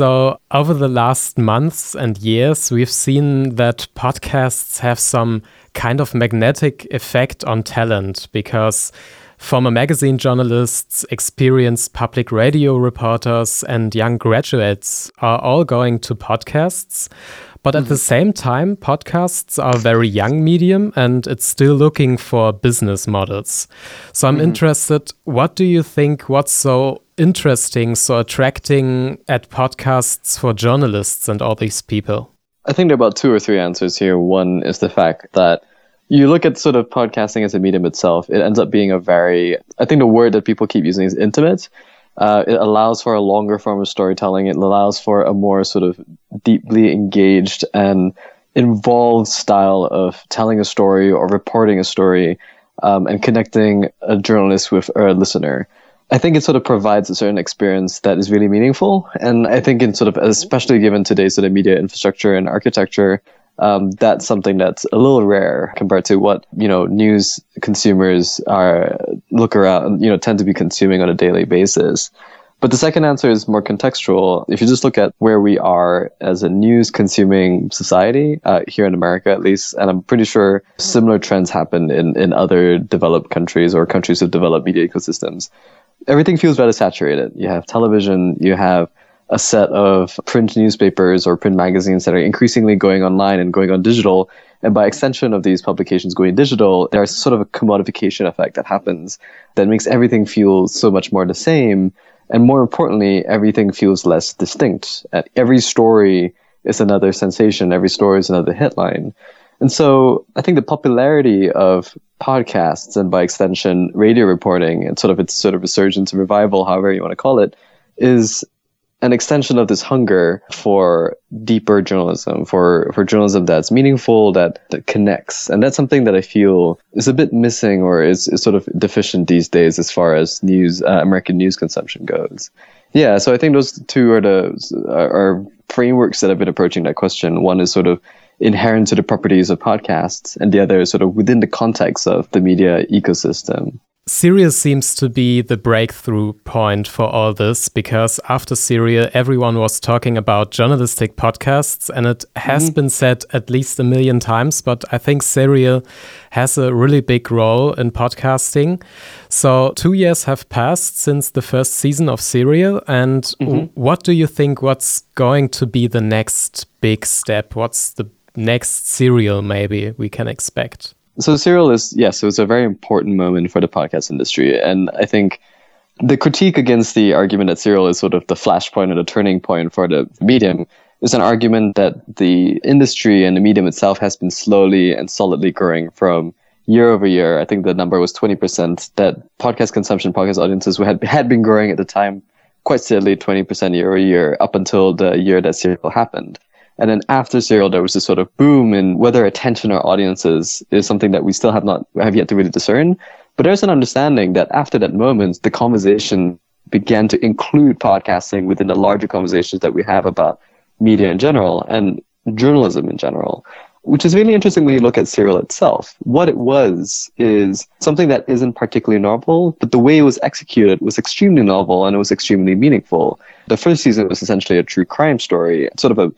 So, over the last months and years, we've seen that podcasts have some kind of magnetic effect on talent because former magazine journalists, experienced public radio reporters, and young graduates are all going to podcasts. But at mm -hmm. the same time, podcasts are a very young medium and it's still looking for business models. So I'm mm -hmm. interested, what do you think? What's so interesting, so attracting at podcasts for journalists and all these people? I think there are about two or three answers here. One is the fact that you look at sort of podcasting as a medium itself, it ends up being a very, I think the word that people keep using is intimate. Uh, it allows for a longer form of storytelling. It allows for a more sort of deeply engaged and involved style of telling a story or reporting a story um, and connecting a journalist with a listener. I think it sort of provides a certain experience that is really meaningful. And I think in sort of, especially given today's sort of media infrastructure and architecture, um, that's something that's a little rare compared to what you know news consumers are look around you know tend to be consuming on a daily basis. But the second answer is more contextual. If you just look at where we are as a news consuming society, uh, here in America at least, and I'm pretty sure similar trends happen in, in other developed countries or countries with developed media ecosystems. Everything feels rather saturated. You have television, you have a set of print newspapers or print magazines that are increasingly going online and going on digital. And by extension of these publications going digital, there's sort of a commodification effect that happens that makes everything feel so much more the same. And more importantly, everything feels less distinct. Every story is another sensation. Every story is another headline. And so I think the popularity of podcasts and by extension radio reporting and sort of its sort of resurgence and revival, however you want to call it, is an extension of this hunger for deeper journalism, for, for journalism that's meaningful, that, that connects. And that's something that I feel is a bit missing or is, is sort of deficient these days as far as news, uh, American news consumption goes. Yeah, so I think those two are the are, are frameworks that I've been approaching that question. One is sort of inherent to the properties of podcasts, and the other is sort of within the context of the media ecosystem. Serial seems to be the breakthrough point for all this because after Serial, everyone was talking about journalistic podcasts, and it has mm -hmm. been said at least a million times. But I think Serial has a really big role in podcasting. So, two years have passed since the first season of Serial. And mm -hmm. what do you think? What's going to be the next big step? What's the next Serial maybe we can expect? So Serial is yes, it was a very important moment for the podcast industry, and I think the critique against the argument that Serial is sort of the flashpoint or the turning point for the medium is an argument that the industry and the medium itself has been slowly and solidly growing from year over year. I think the number was 20% that podcast consumption, podcast audiences had, had been growing at the time quite steadily, 20% year over year up until the year that Serial happened. And then after Serial, there was this sort of boom in whether attention or audiences is something that we still have not have yet to really discern. But there's an understanding that after that moment, the conversation began to include podcasting within the larger conversations that we have about media in general and journalism in general. Which is really interesting when you look at Serial itself. What it was is something that isn't particularly novel, but the way it was executed was extremely novel and it was extremely meaningful. The first season was essentially a true crime story, sort of a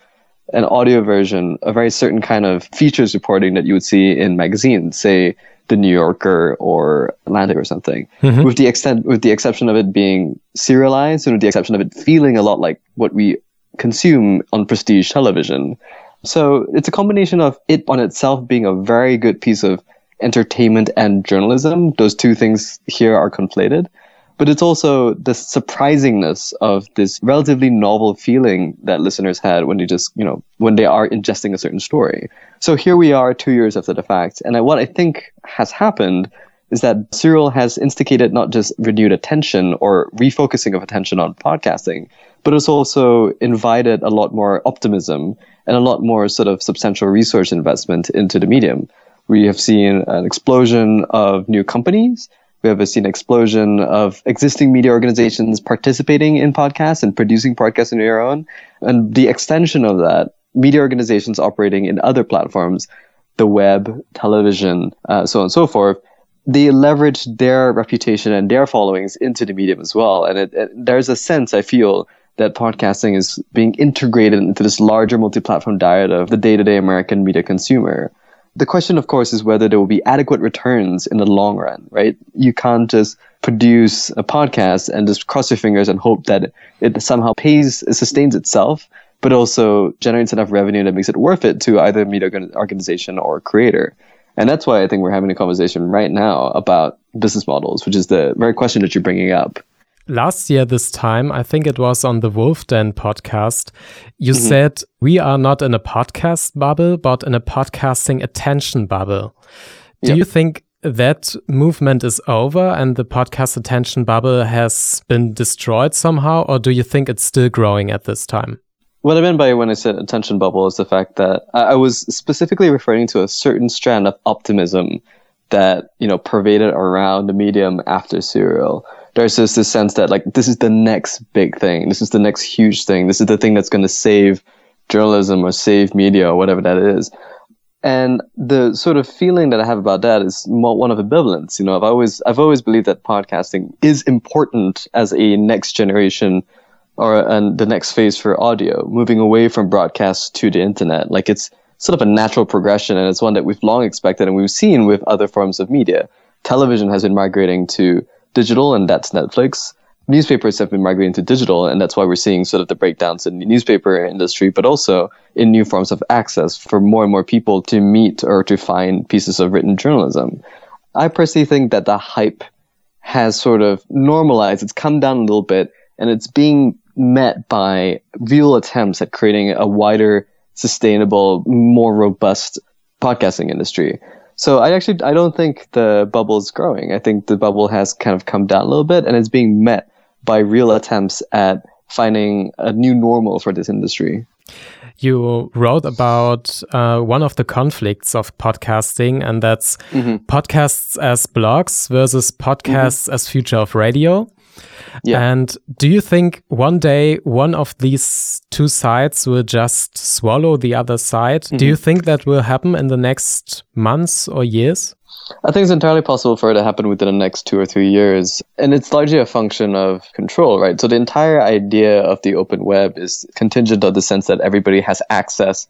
an audio version, a very certain kind of features reporting that you would see in magazines, say the New Yorker or Atlantic or something, mm-hmm. with the extent, with the exception of it being serialized and with the exception of it feeling a lot like what we consume on prestige television. So it's a combination of it on itself being a very good piece of entertainment and journalism. Those two things here are conflated but it's also the surprisingness of this relatively novel feeling that listeners had when they just, you know, when they are ingesting a certain story. So here we are two years after the fact. And what I think has happened is that Serial has instigated not just renewed attention or refocusing of attention on podcasting, but it's also invited a lot more optimism and a lot more sort of substantial resource investment into the medium. We have seen an explosion of new companies we have seen explosion of existing media organizations participating in podcasts and producing podcasts on their own. And the extension of that, media organizations operating in other platforms, the web, television, uh, so on and so forth, they leverage their reputation and their followings into the medium as well. And it, it, there's a sense, I feel, that podcasting is being integrated into this larger multi-platform diet of the day-to-day American media consumer. The question, of course, is whether there will be adequate returns in the long run, right? You can't just produce a podcast and just cross your fingers and hope that it somehow pays, it sustains itself, but also generates enough revenue that makes it worth it to either media organization or a creator. And that's why I think we're having a conversation right now about business models, which is the very question that you're bringing up. Last year, this time, I think it was on the Wolf Den podcast, you mm-hmm. said, We are not in a podcast bubble, but in a podcasting attention bubble. Do yep. you think that movement is over and the podcast attention bubble has been destroyed somehow, or do you think it's still growing at this time? What I meant by when I said attention bubble is the fact that I was specifically referring to a certain strand of optimism that you know pervaded around the medium after Serial. There's just this sense that like this is the next big thing. This is the next huge thing. This is the thing that's going to save journalism or save media or whatever that is. And the sort of feeling that I have about that is one of ambivalence. You know, I've always I've always believed that podcasting is important as a next generation or and the next phase for audio, moving away from broadcast to the internet. Like it's sort of a natural progression, and it's one that we've long expected, and we've seen with other forms of media. Television has been migrating to digital, and that's Netflix. Newspapers have been migrating to digital, and that's why we're seeing sort of the breakdowns in the newspaper industry, but also in new forms of access for more and more people to meet or to find pieces of written journalism. I personally think that the hype has sort of normalized. It's come down a little bit, and it's being met by real attempts at creating a wider, sustainable, more robust podcasting industry. So I actually I don't think the bubble is growing. I think the bubble has kind of come down a little bit and it's being met by real attempts at finding a new normal for this industry. You wrote about uh, one of the conflicts of podcasting, and that's mm -hmm. podcasts as blogs versus podcasts mm -hmm. as future of radio. Yeah. And do you think one day one of these two sides will just swallow the other side? Mm -hmm. Do you mm-hmm. think that will happen in the next months or years? I think it's entirely possible for it to happen within the next two or three years. And it's largely a function of control, right? So the entire idea of the open web is contingent on the sense that everybody has access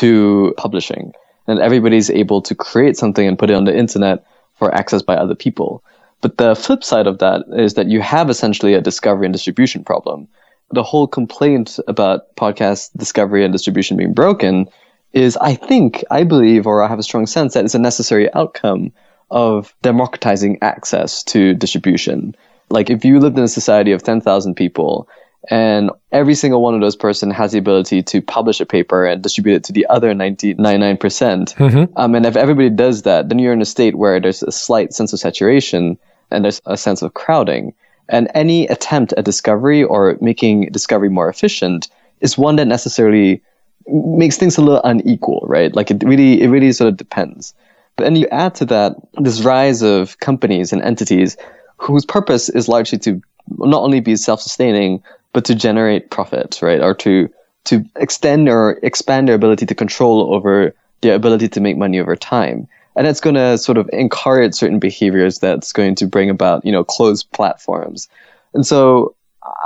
to publishing and everybody's able to create something and put it on the internet for access by other people. But the flip side of that is that you have essentially a discovery and distribution problem. The whole complaint about podcast discovery and distribution being broken is, I think, I believe, or I have a strong sense that it's a necessary outcome of democratizing access to distribution. Like if you lived in a society of 10,000 people and every single one of those person has the ability to publish a paper and distribute it to the other 99%. percent mm-hmm. um, and if everybody does that, then you're in a state where there's a slight sense of saturation and there's a sense of crowding. And any attempt at discovery or making discovery more efficient is one that necessarily makes things a little unequal, right? Like it really, it really sort of depends. And you add to that this rise of companies and entities whose purpose is largely to not only be self-sustaining, but to generate profit, right? Or to, to extend or expand their ability to control over their ability to make money over time and it's going to sort of encourage certain behaviors that's going to bring about you know closed platforms. And so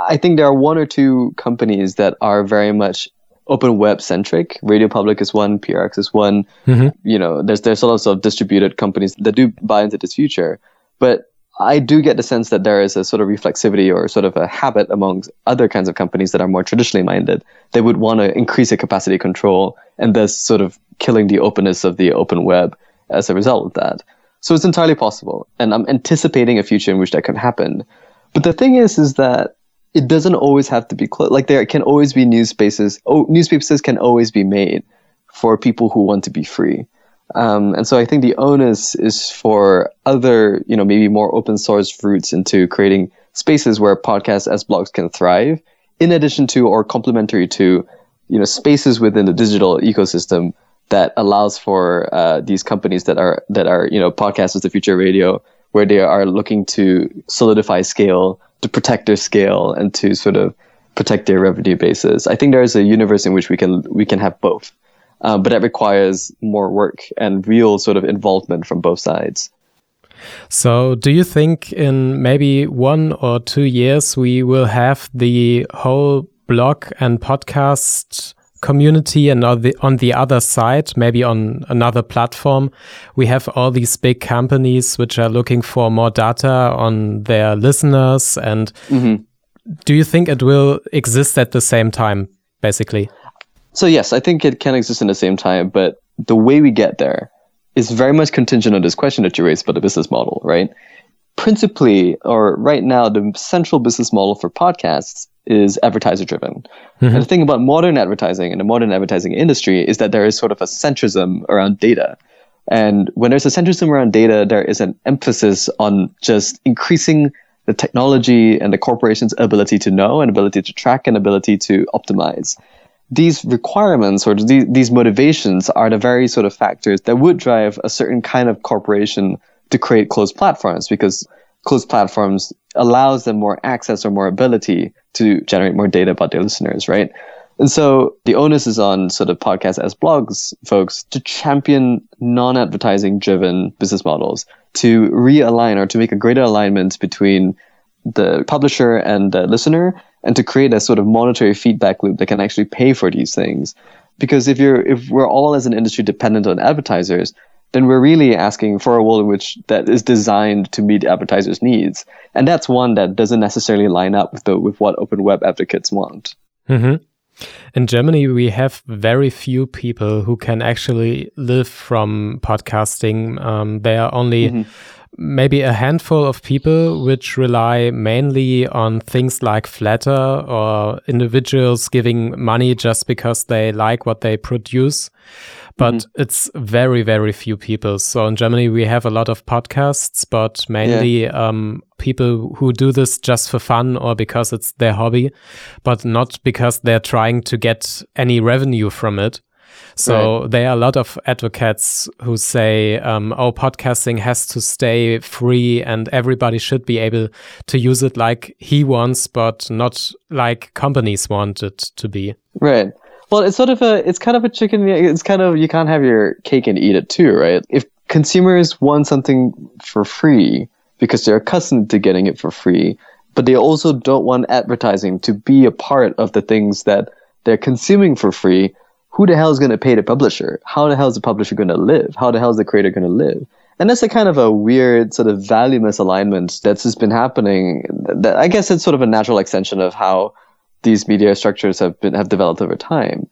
i think there are one or two companies that are very much open web centric. RadioPublic is one PRX is one. Mm-hmm. you know there's there's lots of distributed companies that do buy into this future. But I do get the sense that there is a sort of reflexivity or sort of a habit among other kinds of companies that are more traditionally minded. They would want to increase their capacity control and thus sort of killing the openness of the open web as a result of that. So it's entirely possible, and I'm anticipating a future in which that can happen. But the thing is, is that it doesn't always have to be closed. Like there can always be news spaces. Oh, news spaces can always be made for people who want to be free. Um, and so I think the onus is for other, you know, maybe more open source routes into creating spaces where podcasts as blogs can thrive, in addition to or complementary to, you know, spaces within the digital ecosystem that allows for uh, these companies that are that are you know podcasts as the future radio where they are looking to solidify scale to protect their scale and to sort of protect their revenue bases. I think there is a universe in which we can we can have both. Um, but that requires more work and real sort of involvement from both sides. So, do you think in maybe one or two years we will have the whole blog and podcast community and on the, on the other side maybe on another platform we have all these big companies which are looking for more data on their listeners and mm -hmm. do you think it will exist at the same time basically so yes i think it can exist in the same time but the way we get there is very much contingent on this question that you raised about the business model right principally or right now the central business model for podcasts is advertiser driven. Mm-hmm. And the thing about modern advertising and the modern advertising industry is that there is sort of a centrism around data. And when there's a centrism around data, there is an emphasis on just increasing the technology and the corporation's ability to know and ability to track and ability to optimize. These requirements or these, these motivations are the very sort of factors that would drive a certain kind of corporation to create closed platforms because closed platforms allows them more access or more ability to generate more data about their listeners, right? And so the onus is on sort of podcasts as blogs folks to champion non-advertising driven business models, to realign or to make a greater alignment between the publisher and the listener, and to create a sort of monetary feedback loop that can actually pay for these things. Because if you're if we're all as an industry dependent on advertisers, then we're really asking for a world in which that is designed to meet advertisers' needs. And that's one that doesn't necessarily line up with, the, with what open web advocates want. Mm-hmm. In Germany, we have very few people who can actually live from podcasting. Um, there are only mm-hmm. maybe a handful of people which rely mainly on things like Flattr or individuals giving money just because they like what they produce but mm-hmm. it's very very few people so in germany we have a lot of podcasts but mainly yeah. um, people who do this just for fun or because it's their hobby but not because they're trying to get any revenue from it so right. there are a lot of advocates who say, um, "Oh, podcasting has to stay free, and everybody should be able to use it like he wants, but not like companies want it to be." Right. Well, it's sort of a, it's kind of a chicken. It's kind of you can't have your cake and eat it too, right? If consumers want something for free because they're accustomed to getting it for free, but they also don't want advertising to be a part of the things that they're consuming for free. Who the hell is going to pay the publisher? How the hell is the publisher going to live? How the hell is the creator going to live? And that's a kind of a weird sort of value misalignment that's just been happening. That I guess it's sort of a natural extension of how these media structures have been have developed over time.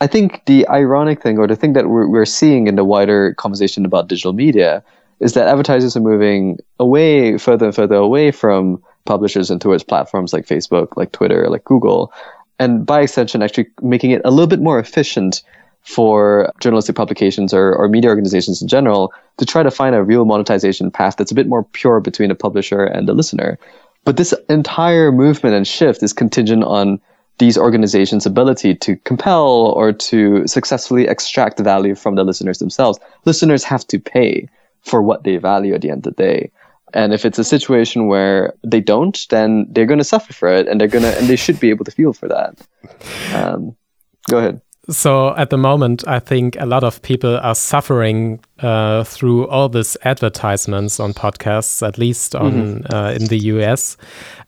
I think the ironic thing, or the thing that we're, we're seeing in the wider conversation about digital media, is that advertisers are moving away, further and further away from publishers and towards platforms like Facebook, like Twitter, like Google, and by extension, actually making it a little bit more efficient for journalistic publications or, or media organizations in general to try to find a real monetization path that's a bit more pure between a publisher and a listener. But this entire movement and shift is contingent on these organizations' ability to compel or to successfully extract value from the listeners themselves. Listeners have to pay for what they value at the end of the day. And if it's a situation where they don't, then they're going to suffer for it, and they're going to, and they should be able to feel for that. Um, go ahead. So at the moment, I think a lot of people are suffering uh, through all these advertisements on podcasts, at least on mm -hmm. uh, in the US,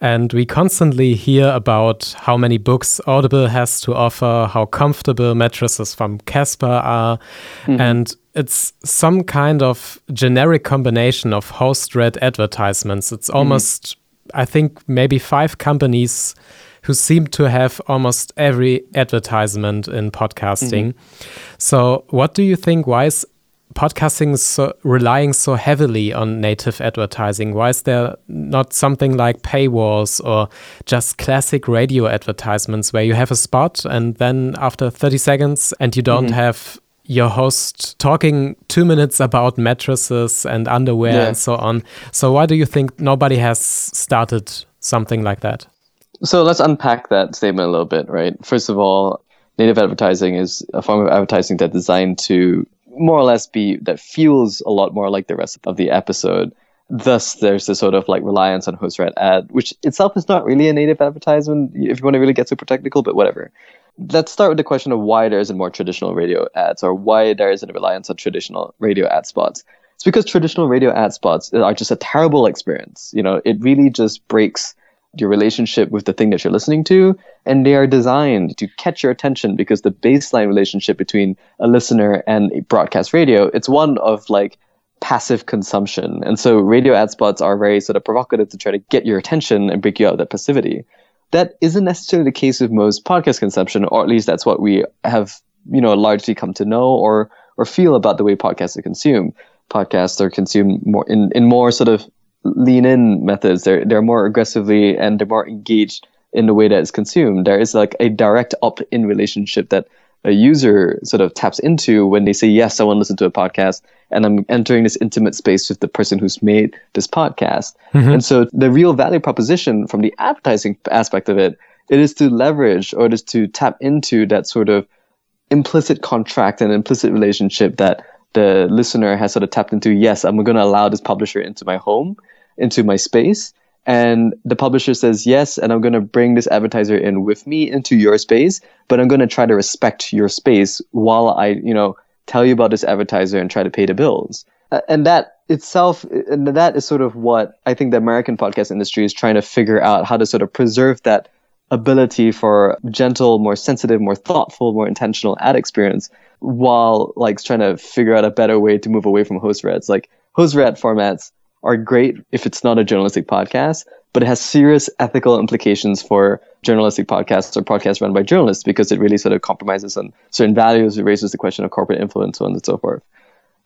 and we constantly hear about how many books Audible has to offer, how comfortable mattresses from Casper are, mm -hmm. and it's some kind of generic combination of host-read advertisements. It's mm-hmm. almost, mm -hmm. I think, maybe five companies who seem to have almost every advertisement in podcasting. Mm -hmm. So, what do you think? Why is podcasting so relying so heavily on native advertising? Why is there not something like paywalls or just classic radio advertisements where you have a spot and then after 30 seconds and you don't mm -hmm. have your host talking two minutes about mattresses and underwear yeah. and so on. So why do you think nobody has started something like that? So let's unpack that statement a little bit, right? First of all, native advertising is a form of advertising that's designed to more or less be that feels a lot more like the rest of the episode. Thus, there's this sort of like reliance on host read ad, which itself is not really a native advertisement if you want to really get super technical, but whatever. Let's start with the question of why there isn't more traditional radio ads or why there isn't a reliance on traditional radio ad spots. It's because traditional radio ad spots are just a terrible experience. You know, it really just breaks your relationship with the thing that you're listening to. And they are designed to catch your attention because the baseline relationship between a listener and a broadcast radio, it's one of like passive consumption. And so radio ad spots are very sort of provocative to try to get your attention and break you out of that passivity. That isn't necessarily the case with most podcast consumption, or at least that's what we have, you know, largely come to know or or feel about the way podcasts are consumed. Podcasts are consumed more in, in more sort of lean in methods. They're they're more aggressively and they're more engaged in the way that it's consumed. There is like a direct opt in relationship that a user sort of taps into when they say, Yes, I want to listen to a podcast and I'm entering this intimate space with the person who's made this podcast. Mm-hmm. And so the real value proposition from the advertising aspect of it, it is to leverage or it is to tap into that sort of implicit contract and implicit relationship that the listener has sort of tapped into. Yes, I'm going to allow this publisher into my home, into my space. And the publisher says, yes, and I'm going to bring this advertiser in with me into your space, but I'm going to try to respect your space while I, you know, tell you about this advertiser and try to pay the bills. And that itself, and that is sort of what I think the American podcast industry is trying to figure out how to sort of preserve that ability for gentle, more sensitive, more thoughtful, more intentional ad experience while like trying to figure out a better way to move away from host reads. Like host read formats are great if it's not a journalistic podcast, but it has serious ethical implications for journalistic podcasts or podcasts run by journalists because it really sort of compromises on certain values. It raises the question of corporate influence, so on and so forth.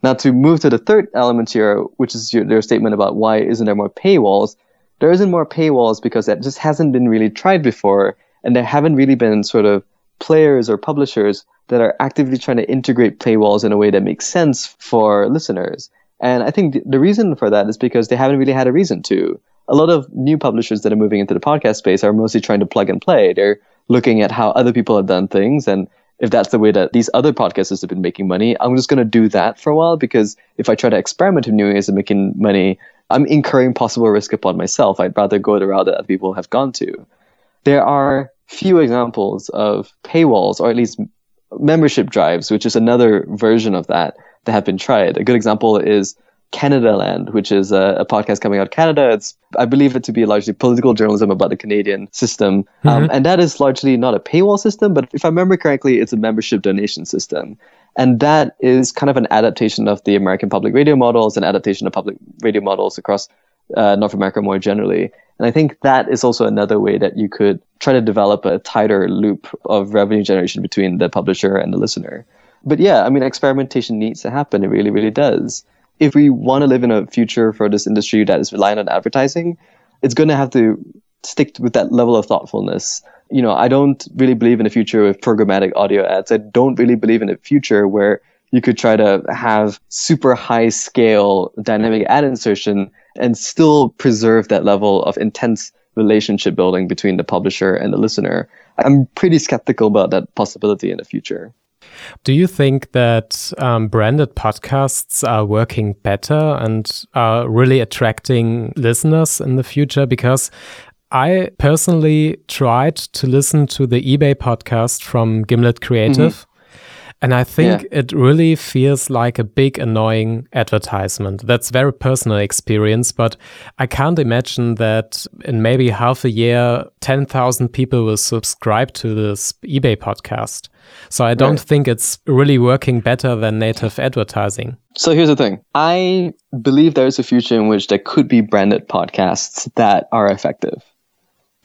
Now, to move to the third element here, which is your, statement about why isn't there more paywalls, there isn't more paywalls because that just hasn't been really tried before, and there haven't really been sort of players or publishers that are actively trying to integrate paywalls in a way that makes sense for listeners. And I think the reason for that is because they haven't really had a reason to. A lot of new publishers that are moving into the podcast space are mostly trying to plug and play. They're looking at how other people have done things and if that's the way that these other podcasters have been making money, I'm just going to do that for a while because if I try to experiment with new ways of making money, I'm incurring possible risk upon myself. I'd rather go the route that other people have gone to. There are few examples of paywalls, or at least membership drives, which is another version of that that have been tried. A good example is Canadaland, which is a, a, podcast coming out of Canada. It's I believe it to be largely political journalism about the Canadian system, um, mm-hmm. um, and that is largely not a paywall system, but if I remember correctly, it's a membership donation system, and that is kind of an adaptation of the American public radio models, an adaptation of public radio models across uh, North America more generally. And I think that is also another way that you could try to develop a tighter loop of revenue generation between the publisher and the listener. But yeah, I mean, experimentation needs to happen. It really, really does. If we want to live in a future for this industry that is reliant on advertising, it's going to have to stick with that level of thoughtfulness. You know, I don't really believe in a future with programmatic audio ads. I don't really believe in a future where you could try to have super high scale dynamic ad insertion and still preserve that level of intense relationship building between the publisher and the listener. I'm pretty skeptical about that possibility in the future. Do you think that um, branded podcasts are working better and are really attracting listeners in the future? Because I personally tried to listen to the eBay podcast from Gimlet Creative. Mm -hmm. And I think yeah. it really feels like a big annoying advertisement. That's very personal experience, but I can't imagine that in maybe half a year, 10,000 people will subscribe to this eBay podcast. So I don't right. think it's really working better than native advertising. So here's the thing. I believe there is a future in which there could be branded podcasts that are effective.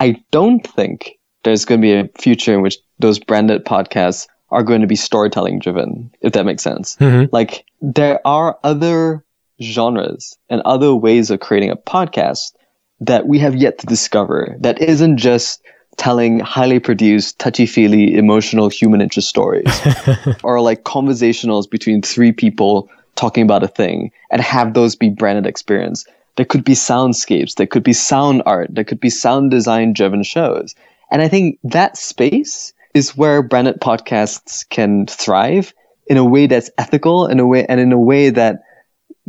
I don't think there's going to be a future in which those branded podcasts are going to be storytelling driven, if that makes sense. Mm-hmm. Like there are other genres and other ways of creating a podcast that we have yet to discover that isn't just telling highly produced, touchy feely, emotional human interest stories or like conversationals between three people talking about a thing and have those be branded experience. There could be soundscapes, there could be sound art, there could be sound design driven shows. And I think that space is where branded podcasts can thrive in a way that's ethical in a way and in a way that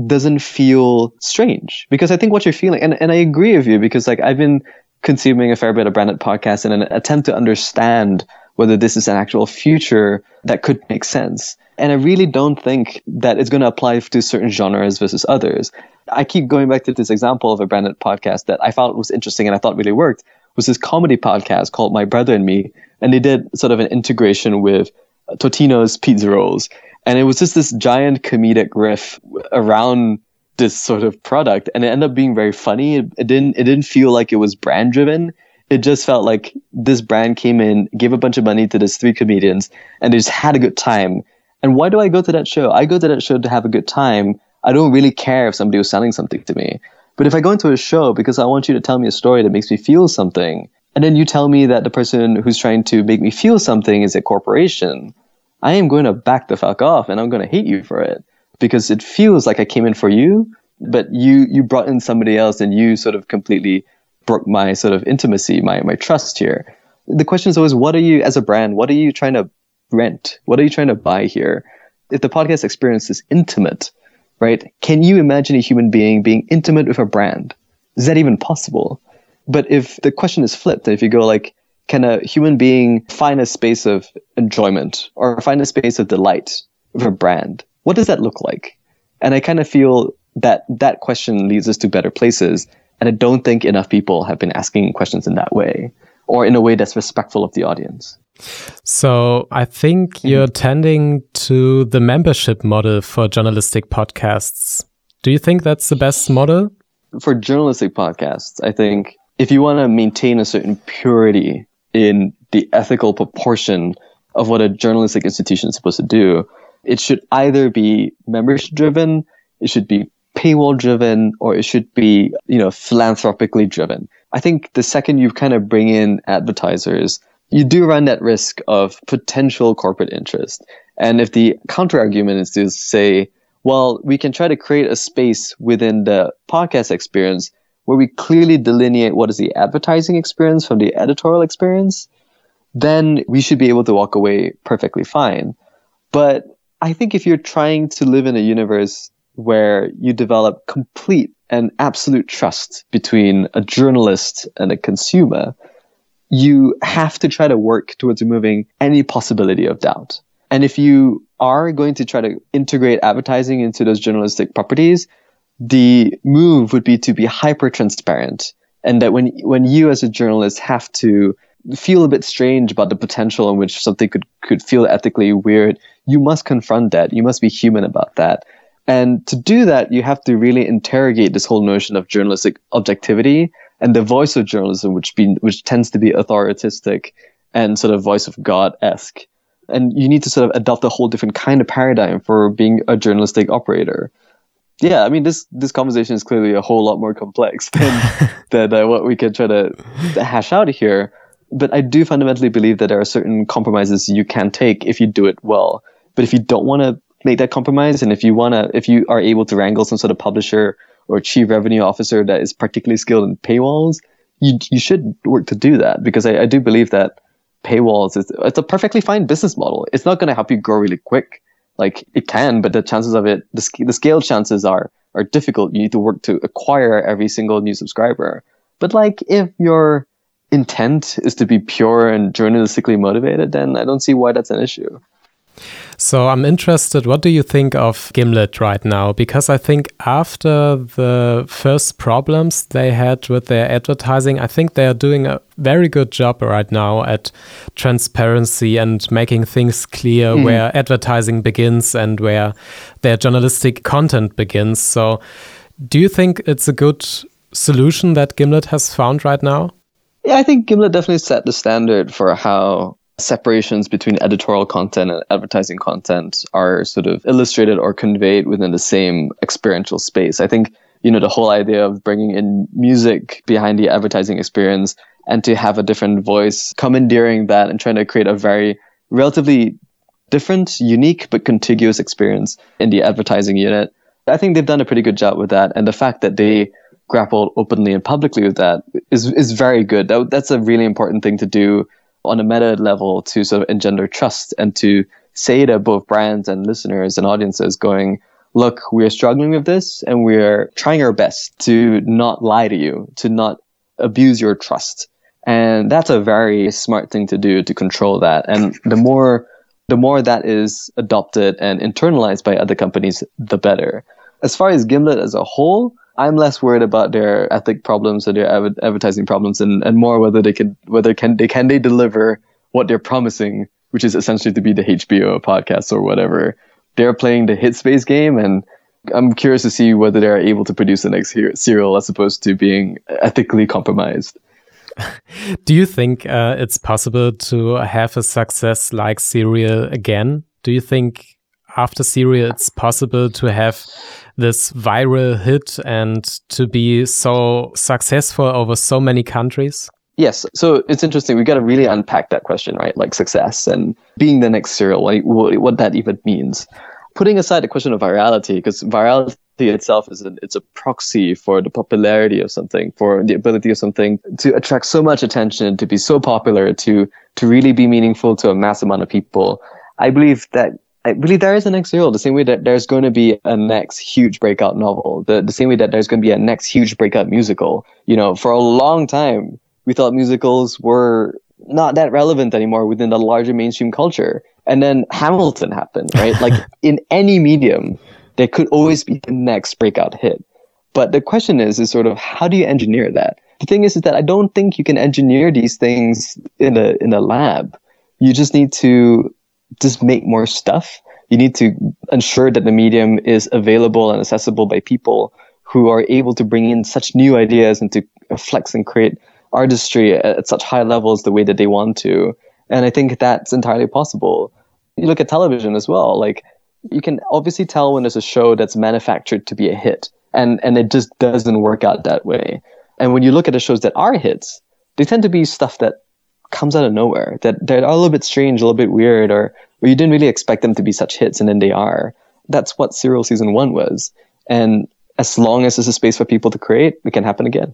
doesn't feel strange. Because i think what you're feeling and, and i agree with you because like i've been consuming a fair bit of branded podcasts in an attempt to understand whether this is an actual future that could make sense. And i really don't think that it's going to apply to certain genres versus others. I keep going back to this example of a branded podcast that i found was interesting and i thought really worked was this comedy podcast called My Brother and Me, and they did sort of an integration with Totino's pizza rolls, and it was just this giant comedic riff around this sort of product, and it ended up being very funny. It, it didn't it didn't feel like it was brand driven. It just felt like this brand came in, gave a bunch of money to these three comedians, and they just had a good time. And why do I go to that show? I go to that show to have a good time. I don't really care if somebody was selling something to me. But if I go into a show because I want you to tell me a story that makes me feel something, and then you tell me that the person who's trying to make me feel something is a corporation, I am going to back the fuck off and I'm going to hate you for it because it feels like I came in for you, but you you brought in somebody else and you sort of completely broke my sort of intimacy, my my trust here. The question is always, what are you as a brand? What are you trying to rent? What are you trying to buy here? If the podcast experience is intimate, right? Can you imagine a human being being intimate with a brand? Is that even possible? But if the question is flipped, and if you go like, can a human being find a space of enjoyment or find a space of delight with a brand? What does that look like? And I kind of feel that that question leads us to better places. And I don't think enough people have been asking questions in that way or in a way that's respectful of the audience. So I think mm-hmm. you're tending to the membership model for journalistic podcasts. Do you think that's the best model? For journalistic podcasts, I think if you want to maintain a certain purity in the ethical proportion of what a journalistic institution is supposed to do, it should either be membership driven, it should be paywall driven, or it should be, you know, philanthropically driven. I think the second you kind of bring in advertisers, you do run that risk of potential corporate interest. And if the counter argument is to say, well, we can try to create a space within the podcast experience where we clearly delineate what is the advertising experience from the editorial experience, then we should be able to walk away perfectly fine. But I think if you're trying to live in a universe where you develop complete and absolute trust between a journalist and a consumer, you have to try to work towards removing any possibility of doubt. And if you are going to try to integrate advertising into those journalistic properties, the move would be to be hyper transparent and that when when you as a journalist have to feel a bit strange about the potential in which something could could feel ethically weird you must confront that you must be human about that and to do that you have to really interrogate this whole notion of journalistic objectivity and the voice of journalism which be which tends to be authoritistic and sort of voice of god-esque and you need to sort of adopt a whole different kind of paradigm for being a journalistic operator yeah, I mean this this conversation is clearly a whole lot more complex than than uh, what we can try to hash out here. But I do fundamentally believe that there are certain compromises you can take if you do it well. But if you don't want to make that compromise, and if you want to, if you are able to wrangle some sort of publisher or chief revenue officer that is particularly skilled in paywalls, you you should work to do that because I, I do believe that paywalls is it's a perfectly fine business model. It's not going to help you grow really quick like it can, but the chances of it, the, the scale chances are are difficult. You need to work to acquire every single new subscriber. But like if your intent is to be pure and journalistically motivated, then I don't see why that's an issue. So I'm interested, what do you think of Gimlet right now? Because I think after the first problems they had with their advertising, I think they are doing a very good job right now at transparency and making things clear mm. where advertising begins and where their journalistic content begins. So do you think it's a good solution that Gimlet has found right now? Yeah, I think Gimlet definitely set the standard for how separations between editorial content and advertising content are sort of illustrated or conveyed within the same experiential space. I think, you know, the whole idea of bringing in music behind the advertising experience and to have a different voice commandeering that and trying to create a very relatively different, unique, but contiguous experience in the advertising unit. I think they've done a pretty good job with that. And the fact that they grappled openly and publicly with that is, is very good. That, that's a really important thing to do on a meta level to sort of engender trust and to say to both brands and listeners and audiences going, look, we're struggling with this and we're trying our best to not lie to you, to not abuse your trust. And that's a very smart thing to do to control that. And the more, the more that is adopted and internalized by other companies, the better. As far as Gimlet as a whole, I'm less worried about their ethic problems or their av- advertising problems, and, and more whether they could whether can they can they deliver what they're promising, which is essentially to be the HBO podcast or whatever. They're playing the hit space game, and I'm curious to see whether they're able to produce the next serial as opposed to being ethically compromised. Do you think uh, it's possible to have a success like Serial again? Do you think after Serial it's possible to have this viral hit and to be so successful over so many countries? Yes. So it's interesting. We got to really unpack that question, right? Like success and being the next serial, like what, what that even means. Putting aside the question of virality, because virality itself is a, it's a proxy for the popularity of something, for the ability of something to attract so much attention, to be so popular, to to really be meaningful to a mass amount of people. I believe that I believe there is a next serial, the same way that there's going to be a next huge breakout novel, the, the same way that there's going to be a next huge breakout musical. You know, for a long time, we thought musicals were not that relevant anymore within the larger mainstream culture. And then Hamilton happened, right? like in any medium, there could always be the next breakout hit. But the question is, is sort of how do you engineer that? The thing is, is that I don't think you can engineer these things in a in a lab. You just need to just make more stuff. You need to ensure that the medium is available and accessible by people who are able to bring in such new ideas and to flex and create artistry at, such high levels the way that they want to. And I think that's entirely possible. You look at television as well. Like you can obviously tell when there's a show that's manufactured to be a hit and, and it just doesn't work out that way. And when you look at the shows that are hits, they tend to be stuff that comes out of nowhere that they're a little bit strange, a little bit weird, or, or you didn't really expect them to be such hits, and then they are. That's what Serial season one was. And as long as there's a space for people to create, it can happen again.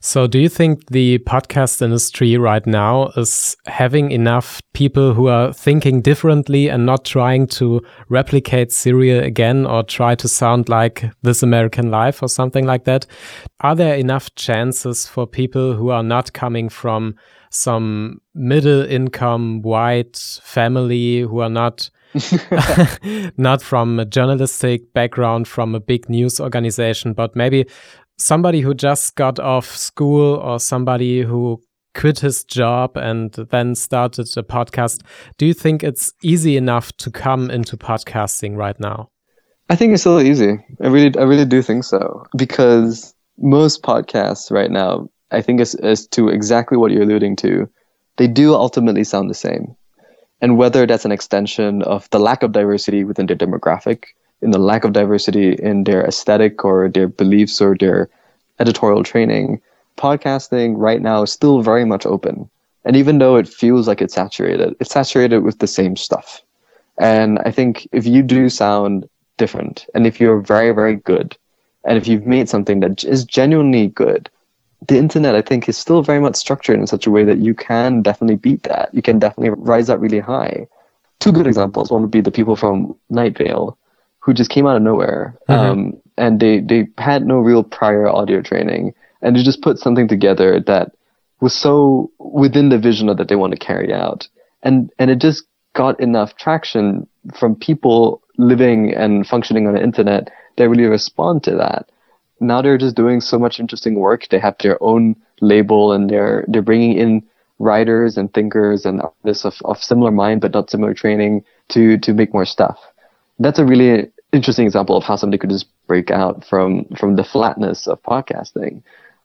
So, do you think the podcast industry right now is having enough people who are thinking differently and not trying to replicate Serial again or try to sound like This American Life or something like that? Are there enough chances for people who are not coming from some middle income white family who are not not from a journalistic background from a big news organization but maybe somebody who just got off school or somebody who quit his job and then started a podcast. Do you think it's easy enough to come into podcasting right now? I think it's still easy. I really i really do think so. Because most podcasts right now I think as, as to exactly what you're alluding to, they do ultimately sound the same. And whether that's an extension of the lack of diversity within their demographic, in the lack of diversity in their aesthetic or their beliefs or their editorial training, podcasting right now is still very much open. And even though it feels like it's saturated, it's saturated with the same stuff. And I think if you do sound different, and if you're very, very good, and if you've made something that is genuinely good, the internet, I think, is still very much structured in such a way that you can definitely beat that. You can definitely rise up really high. Two good examples. One would be the people from Night Vale, who just came out of nowhere, mm-hmm. um, and they they had no real prior audio training, and they just put something together that was so within the vision that they want to carry out, and and it just got enough traction from people living and functioning on the internet that really respond to that now they're just doing so much interesting work. They have their own label and they're they're bringing in writers and thinkers and artists of, of similar mind but not similar training to to make more stuff. That's a really interesting example of how somebody could just break out from from the flatness of podcasting.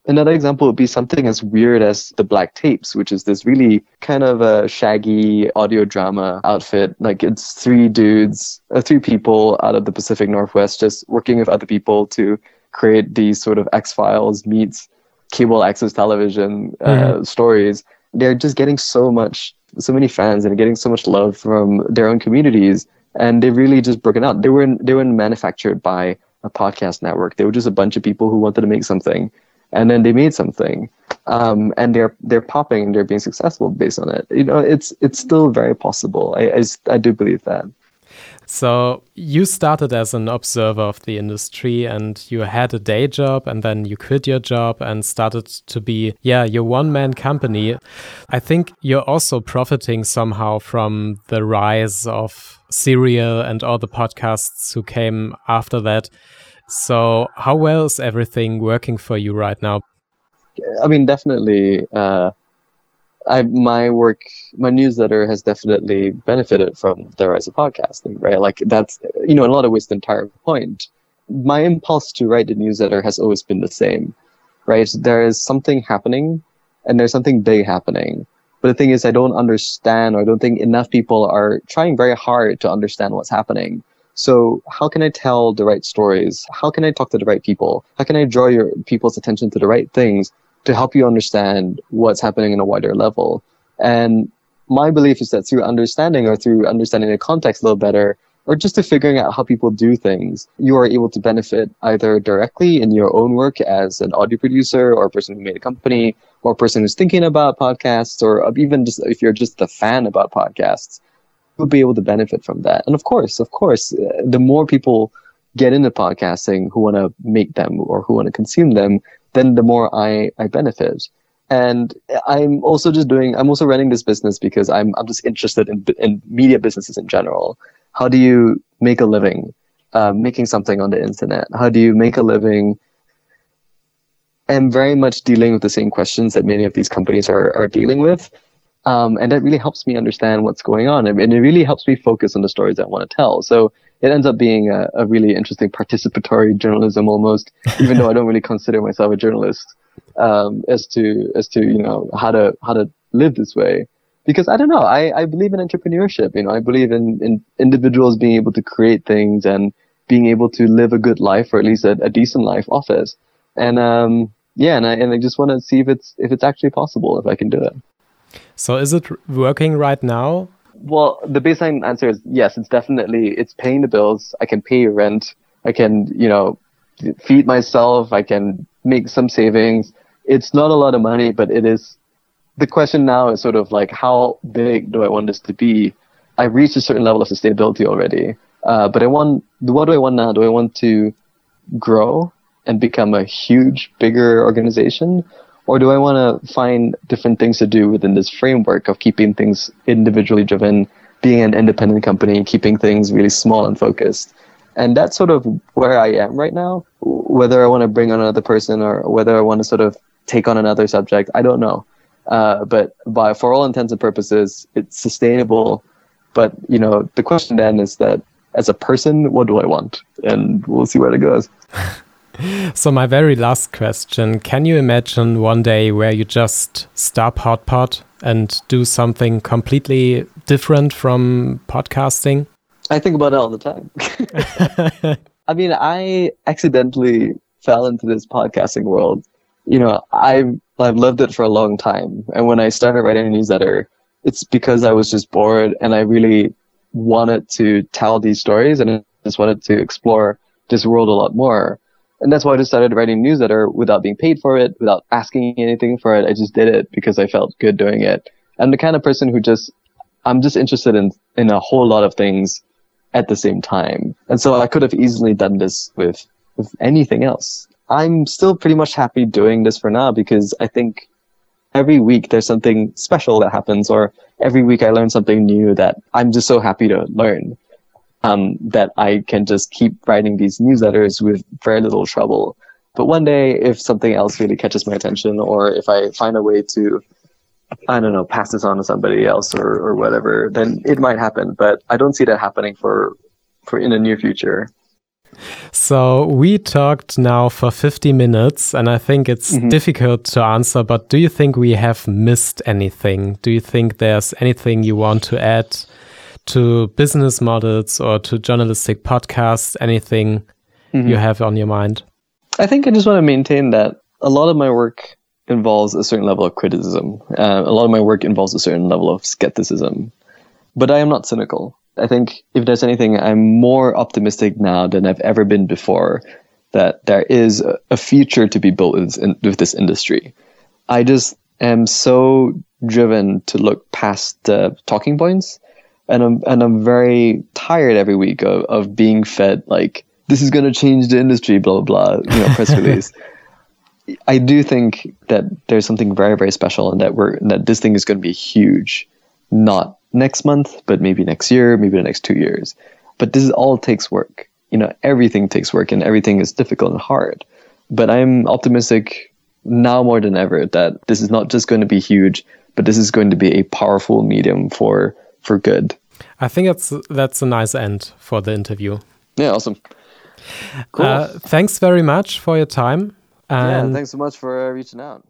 Another example would be something as weird as the Black Tapes, which is this really kind of a shaggy audio drama outfit. Like it's three dudes, uh, three people out of the Pacific Northwest just working with other people to create these sort of X Files meets cable access television uh, mm-hmm. stories. They're just getting so much, so many fans, and getting so much love from their own communities, and they've really just broken out. They were in, they were manufactured by a podcast network. They were just a bunch of people who wanted to make something, and then they made something, um, and they're they're popping and they're being successful based on it. You know, it's it's still very possible. I I, I do believe that. So you started as an observer of the industry and you had a day job and then you quit your job and started to be, yeah, your one man company. I think you're also profiting somehow from the rise of Serial and all the podcasts who came after that. So, how well is everything working for you right now? I mean, definitely. Uh, I my work, my newsletter has definitely benefited from the rise of podcasting, right? Like that's you know, in a lot of ways, the entire point. My impulse to write the newsletter has always been the same, right? There is something happening, and there's something big happening. But the thing is, I don't understand, or I don't think enough people are trying very hard to understand what's happening. So how can I tell the right stories? How can I talk to the right people? How can I draw your people's attention to the right things to help you understand what's happening in a wider level. And my belief is that through understanding or through understanding the context a little better, or just to figuring out how people do things, you are able to benefit either directly in your own work as an audio producer or a person who made a company or a person who's thinking about podcasts or even just if you're just a fan about podcasts, you'll be able to benefit from that. And of course, of course, the more people get into podcasting who want to make them or who want to consume them, then the more I, I benefit. And I'm also just doing, I'm also running this business because I'm, I'm just interested in, in media businesses in general. How do you make a living uh, making something on the internet? How do you make a living? I'm very much dealing with the same questions that many of these companies are, are dealing with. Um, and that really helps me understand what's going on. And it really helps me focus on the stories I want to tell. So it ends up being a, a really interesting participatory journalism almost, even though I don't really consider myself a journalist, um, as to, as to, you know, how to, how to live this way. Because I don't know, I, I believe in entrepreneurship, you know, I believe in, in individuals being able to create things and being able to live a good life or at least a, a decent life off it. And, um, yeah, and I, and I just want to see if it's, if it's actually possible, if I can do it. So is it working right now? Well, the baseline answer is yes. It's definitely it's paying the bills. I can pay rent. I can you know feed myself. I can make some savings. It's not a lot of money, but it is. The question now is sort of like how big do I want this to be? I've reached a certain level of sustainability already, uh, but I want. What do I want now? Do I want to grow and become a huge, bigger organization, or do I want to find different things to do within this framework of keeping things individually driven, being an independent company, keeping things really small and focused? And that's sort of where I am right now. Whether I want to bring on another person or whether I want to sort of take on another subject, I don't know. Uh, but by for all intents and purposes, it's sustainable. But you know, the question then is that as a person, what do I want? And we'll see where it goes. so my very last question can you imagine one day where you just stop Hot Pod and do something completely different from podcasting? I think about it all the time. I mean i accidentally fell into this podcasting world. You know i've i've lived it for a long time. And when i started writing a newsletter it's because i was just bored and i really wanted to tell these stories and I just wanted to explore this world a lot more and that's why I just started writing newsletter without being paid for it, without asking anything for it. I just did it because I felt good doing it. I'm the kind of person who just, I'm just interested in, in a whole lot of things at the same time. And so I could have easily done this with, with anything else. I'm still pretty much happy doing this for now because I think every week there's something special that happens or every week I learn something new that I'm just so happy to learn um, that I can just keep writing these newsletters with very little trouble. But one day, if something else really catches my attention, or if I find a way to, I don't know, pass this on to somebody else or, or whatever, then it might happen. But I don't see that happening for, for in the near future. So we talked now for 50 minutes, and I think it's mm -hmm. difficult to answer. But do you think we have missed anything? Do you think there's anything you want to add to business models or to journalistic podcasts, anything mm-hmm. you have on your mind? I think I just want to maintain that a lot of my work involves a certain level of criticism. Uh, a lot of my work involves a certain level of skepticism. But I am not cynical. I think if there's anything, I'm more optimistic now than I've ever been before that there is a future to be built with, with this industry. I just am so driven to look past the talking points and I'm and I'm very tired every week of, of being fed like this is going to change the industry, blah blah blah. You know, press release. I do think that there's something very very special, and that we're that this thing is going to be huge, not next month, but maybe next year, maybe the next two years. But this all takes work, you know everything takes work and everything is difficult and hard. But I'm optimistic now more than ever that this is not just going to be huge, but this is going to be a powerful medium for for good. I think that's that's a nice end for the interview. Yeah, awesome. Cool. Uh, thanks very much for your time. yeah, thanks so much for uh, reaching out.